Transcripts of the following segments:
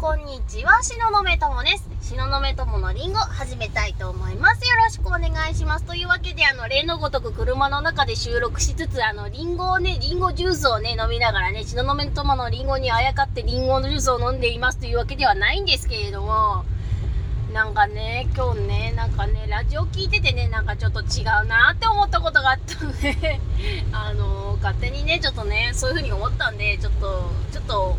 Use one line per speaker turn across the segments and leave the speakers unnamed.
こんにちは、しののめともです。しののめとものりんご始めたいと思います。よろしくお願いします。というわけで、あの、例のごとく車の中で収録しつつ、あの、りんごをね、りんごジュースをね、飲みながらね、しののめとものりんごにあやかってりんごのジュースを飲んでいますというわけではないんですけれども、なんかね、今日ね、なんかね、ラジオ聞いててね、なんかちょっと違うなって思ったことがあったのであの勝手にね、ちょっとね、そういう風に思ったんで、ちょっと、ちょっと、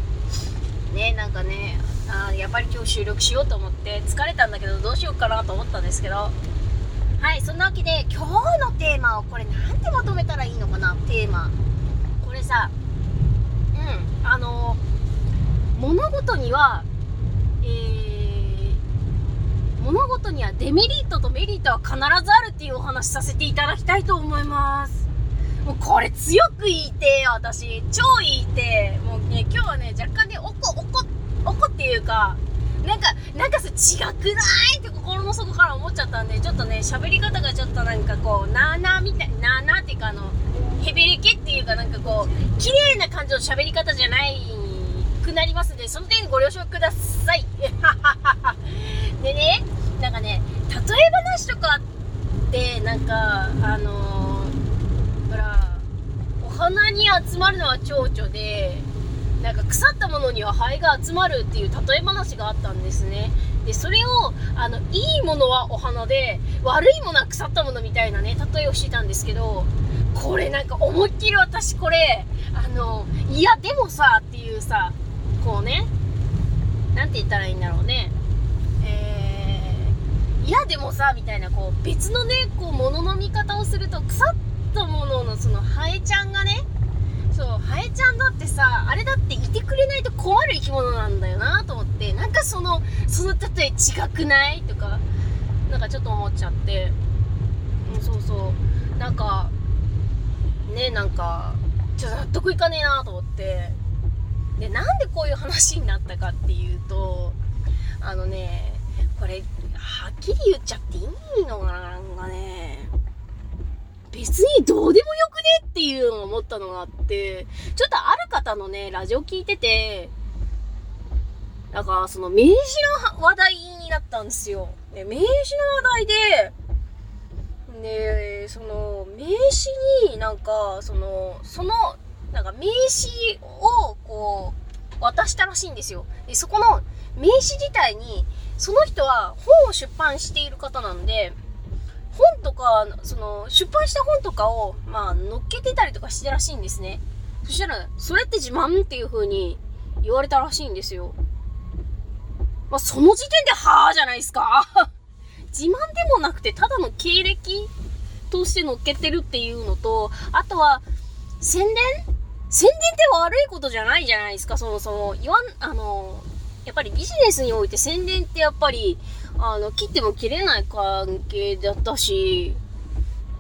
ね、なんかね、あやっぱり今日収録しようと思って疲れたんだけどどうしようかなと思ったんですけど。はいそんなわけで今日のテーマをこれなんてまとめたらいいのかなテーマ。これさうんあの物事にはえー、物事にはデメリットとメリットは必ずあるっていうお話させていただきたいと思います。もうこれ強く言いて私。超言いてもうね今日はね若干ね怒怒怒っていうかなんかなんかそれ違くないって心の底から思っちゃったんでちょっとね喋り方がちょっとなんかこうなーなーみたいなーなーっていうかあのヘビレケっていうかなんかこう綺麗な感じの喋り方じゃないくなりますのでその点ご了承ください。でねなんかね例え話とかってなんかあのー、に集まるのは蝶々でなんか腐ったものには灰が集まるっていう例え話があったんですね。でそれをあのいいものはお花で悪いものは腐ったものみたいなね例えをしてたんですけどこれなんか思いっきり私これあのいやでもさっていうさこうね何て言ったらいいんだろうね。えー、いやでもさみたいなこう別のねこうものの見方をすると腐ったもののそのハエちゃんがねそうハエちゃんだってさあれだっていてくれないと困る生き物なんだよなと思ってなんかそのその例え違くないとかなんかちょっと思っちゃって、うん、そうそう。なんかねなんかちょっと納得いかねえなと思って。でなんでこういう話になったかっていうとあのねこれはっきり言っちゃっていいのかななんかね。別にどうでもよくねっていうのを思ったのがあって、ちょっとある方のね、ラジオ聞いてて、なんか、その名刺の話題になったんですよ。で、名刺の話題で、で、その、名刺になんか、その、その、なんか名刺をこう、渡したらしいんですよ。で、そこの名刺自体に、その人は本を出版している方なんで、本とか、その、出版した本とかを、まあ、載っけてたりとかしてらしいんですね。そしたら、それって自慢っていう風に言われたらしいんですよ。まあ、その時点で、はぁじゃないですか。自慢でもなくて、ただの経歴として載っけてるっていうのと、あとは、宣伝？宣伝って悪いことじゃないじゃないですか、そもそも。言わん、あの、やっぱりビジネスにおいて宣伝ってやっぱり、あの、切っても切れない関係だったし、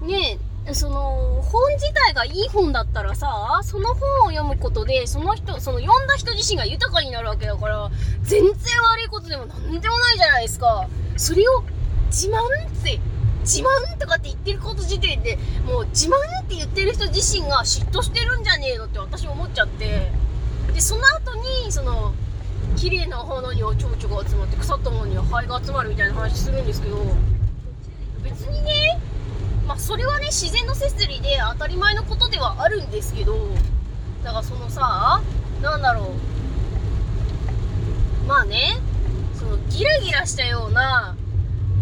ねその、本自体がいい本だったらさ、その本を読むことで、その人、その読んだ人自身が豊かになるわけだから、全然悪いことでもなんでもないじゃないですか。それを自慢って、自慢とかって言ってること時点で、もう自慢って言ってる人自身が嫉妬してるんじゃねえのって私思っちゃって。で、その後に、その、綺麗な花には蝶々が集まって腐ったものにはハエが集まるみたいな話するんですけど別にねまあそれはね自然の摂理で当たり前のことではあるんですけどだからそのさなんだろうまあねそのギラギラしたような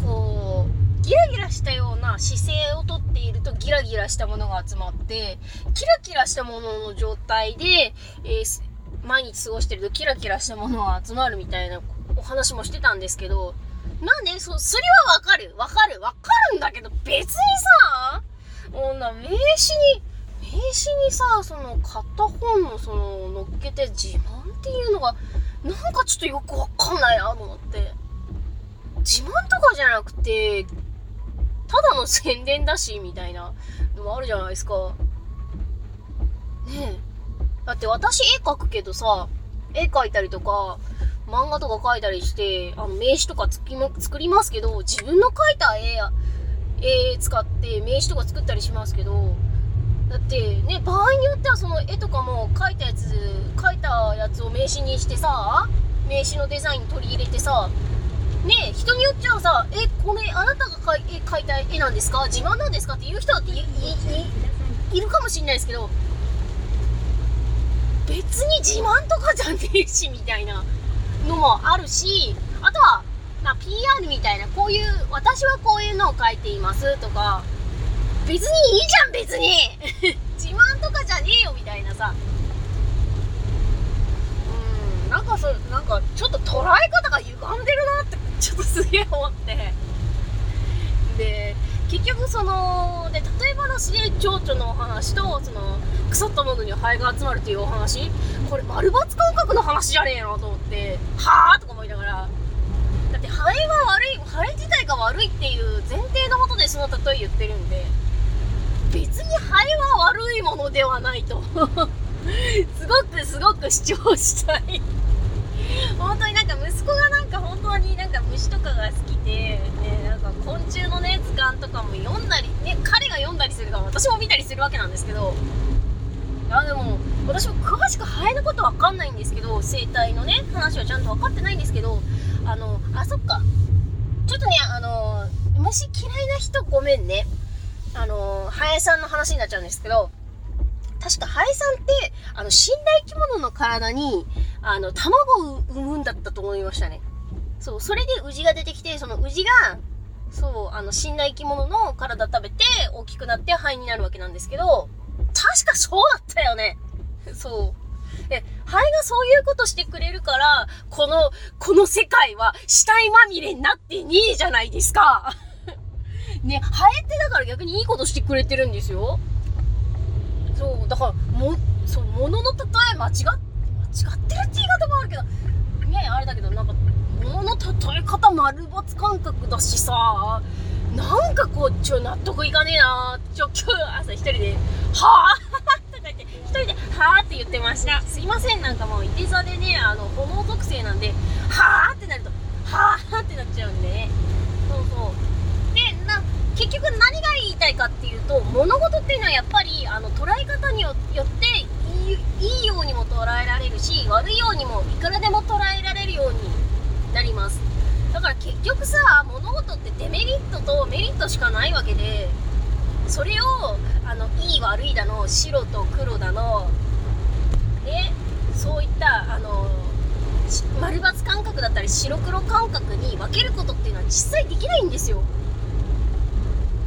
こうギラギラしたような姿勢をとっているとギラギラしたものが集まってキラキラしたものの状態で、えー毎日過ごしてるとキラキラしたものが集まるみたいなお話もしてたんですけど、まあね、そ、それはわかる。わかる。わかるんだけど、別にさ、もうな、名刺に、名刺にさ、その、買った本の、その、乗っけて自慢っていうのが、なんかちょっとよくわかんないなと思って。自慢とかじゃなくて、ただの宣伝だし、みたいなのもあるじゃないですか。ねえ。だって私絵描くけどさ、絵描いたりとか、漫画とか描いたりして、あの、名刺とかつきも作りますけど、自分の描いた絵、絵使って名刺とか作ったりしますけど、だってね、場合によってはその絵とかも描いたやつ、描いたやつを名刺にしてさ、名刺のデザイン取り入れてさね人によっちゃさ「えこれあなたが描い描いた絵なんですか自慢なんですか?」って言う人だっていいいるかもしんないですけど別に自慢とかじゃねえしみたいなのもあるしあとは、まあ、PR みたいなこういう私はこういうのを書いていますとか別にいいじゃん別に 自慢とかじゃねえよみたいなさ。うんなんかそなんかちょっと捉え方が歪んでるなってちょっとすげえ思って。でそので例え話で蝶々のお話とその腐ったものにハエが集まるっていうお話。これ丸抜感覚の話じゃねえのと思ってはあとか思いながら。だってハエは悪いハエ自体が悪いっていう前提のもとでその例え言ってるんで。別にハエは悪いものではないと。すごくすごく主張したい。本当になんか息子がなになんか虫とかが好きで、ね、なんか昆虫のね図鑑とかも読んだり、ね、彼が読んだりするから私も見たりするわけなんですけどあでも私も詳しくハエのことわかんないんですけど生態のね話はちゃんと分かってないんですけどあのあそっかちょっとねあの虫嫌いな人ごめんねあのハエさんの話になっちゃうんですけど確かハエさんって、あの、死んだ生き物の体に、あの、卵を産むんだったと思いましたね。そう、それでウジが出てきて、そのウジが、そう、あの、死んだ生き物の体食べて、大きくなって肺になるわけなんですけど、確かそうだったよね。そう。え、肺がそういうことしてくれるから、この、この世界は死体まみれになってねえじゃないですか。ね、ハエってだから逆にいいことしてくれてるんですよ。そう、だから、も、そう、物の例え間違っ、間違ってるって言い方もあるけど、ねあれだけど、なんか、物の例え方丸抜感覚だしさ、なんかこう、ちょ、納得いかねえなちょ、今日朝一人で、はぁとか言って、一人で、はぁって言ってました。すいません、なんかもう、いて座でね、あの、炎属性なんで、はぁってなると、はぁってなっちゃうんでね。そうそう。で、な、結局何が言いたいかっていうと、物事っていうのはやっぱり、あの、捉え方によっていい、いいようにも捉えられるし、悪いようにもいくらでも捉えられるようになります。だから結局さ物事ってデメリットとメリットしかないわけでそれをあのいい悪いだの白と黒だのねそういったあの丸抜感覚だったり白黒感覚に分けることっていうのは実際できないんですよ。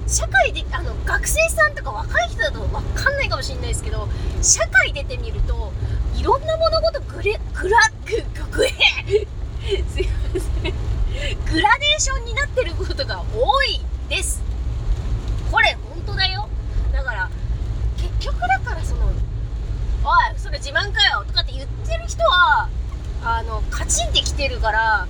社会であの学生さんとか若い人だと分かんないかもしれないですけど社会出てみるといろんな物事グレグラググえすいませんグラデーションになってることが多いです。これ本当だよ。だから結局だからその「おいそれ自慢かよ」とかって言ってる人はあのカチンってきてるから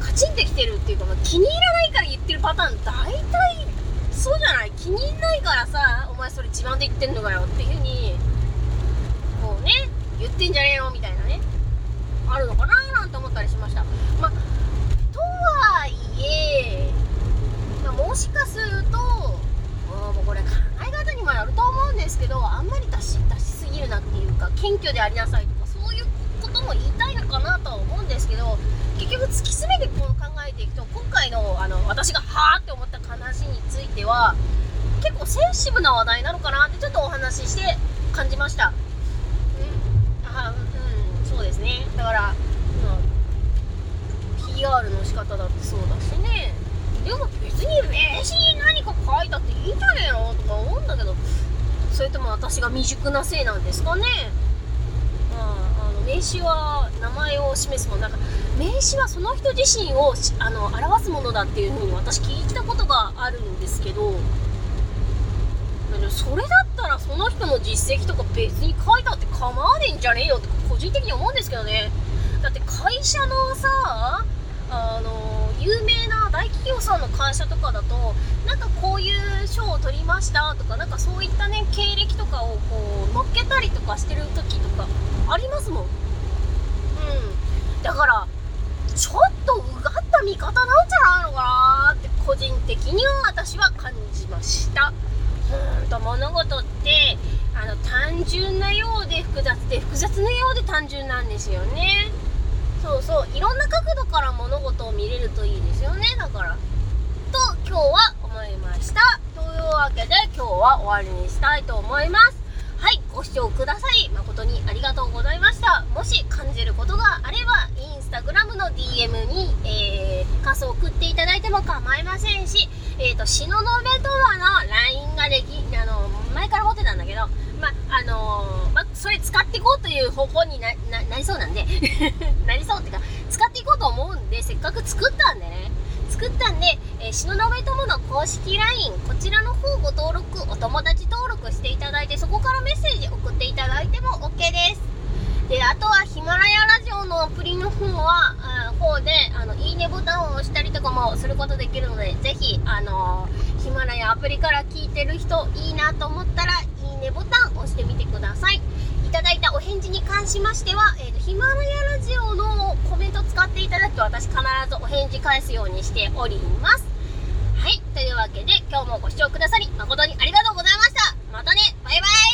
カチンってきてるっていうか、まあ、気に入らないから言ってるパターン大体そうじゃない？気に入んないからさお前それ自慢で言ってんのかよっていう風にこうね言ってんじゃねえよみたいなねあるのかななんて思ったりしました。まあもしかするともうこれ考え方にもよると思うんですけどあんまり出し出しすぎるなっていうか謙虚でありなさいとかそういうことも言いたいのかなとは思うんですけど結局突き詰めてこう考えていくと今回のあの私がはあって思った話については結構センシブな話題なのかなってちょっとお話しして感じました。うん、あうん、そうですね。だから PR の仕方だってそうだしね。でも別に名刺に何か書いたっていいんじゃねえのとか思うんだけど。それとも私が未熟なせいなんですかね。まあ、あの名刺は名前を示すもの。なんか名刺はその人自身をあの表すものだっていう風に私聞いたことがあるんですけど。それだったらその人の実績とか別に書いたって構わねえんじゃねえよって個人的に思うんですけどね。だって会社のさあの有名な大企業さんの会社とかだとなんかこういう賞を取りましたとかなんかそういったね経歴とかをこう載っけたりとかしてる時とかありますもん。うん。だからちょっとうがった見方なんじゃないのかなって個人的には私は感じました。うん。と物事ってあの単純なようで複雑で複雑なようで単純なんですよね。そうそういろんな角度から物事を見れるといいですよね。だからと今日は思いましたというわけで今日は終わりにしたいと思います。はいご視聴ください。誠にありがとうございましたもし感じることがあればインスタグラムの DM に、えー、感想送っていただいても構いませんしえっ、ー、と東雲とはの LINE ができあの前から持ってたんだけどまあのー、まそれ使っていこうという方向になりそうなんで。なりそうっていうか使っていこうと思うんでせっかく作ったんでね作ったんで、えー、東雲友の公式 LINE こちらの方ご登録お友達登録していただいてそこからメッセージ送っていただいても OK です。であとはヒマラヤラジオのアプリの方はあ方であのいいねボタンを押したりとかもすることできるのでぜひあのヒマラヤアプリから聞いてる人いいなと思ったらいいねボタン押してみてください。いただいたお返事に関しましては、えーと、ヒマラヤラジオのコメント使っていただくと私必ずお返事返すようにしております。というわけで今日もご視聴くださり誠にありがとうございました。またね。バイバイ。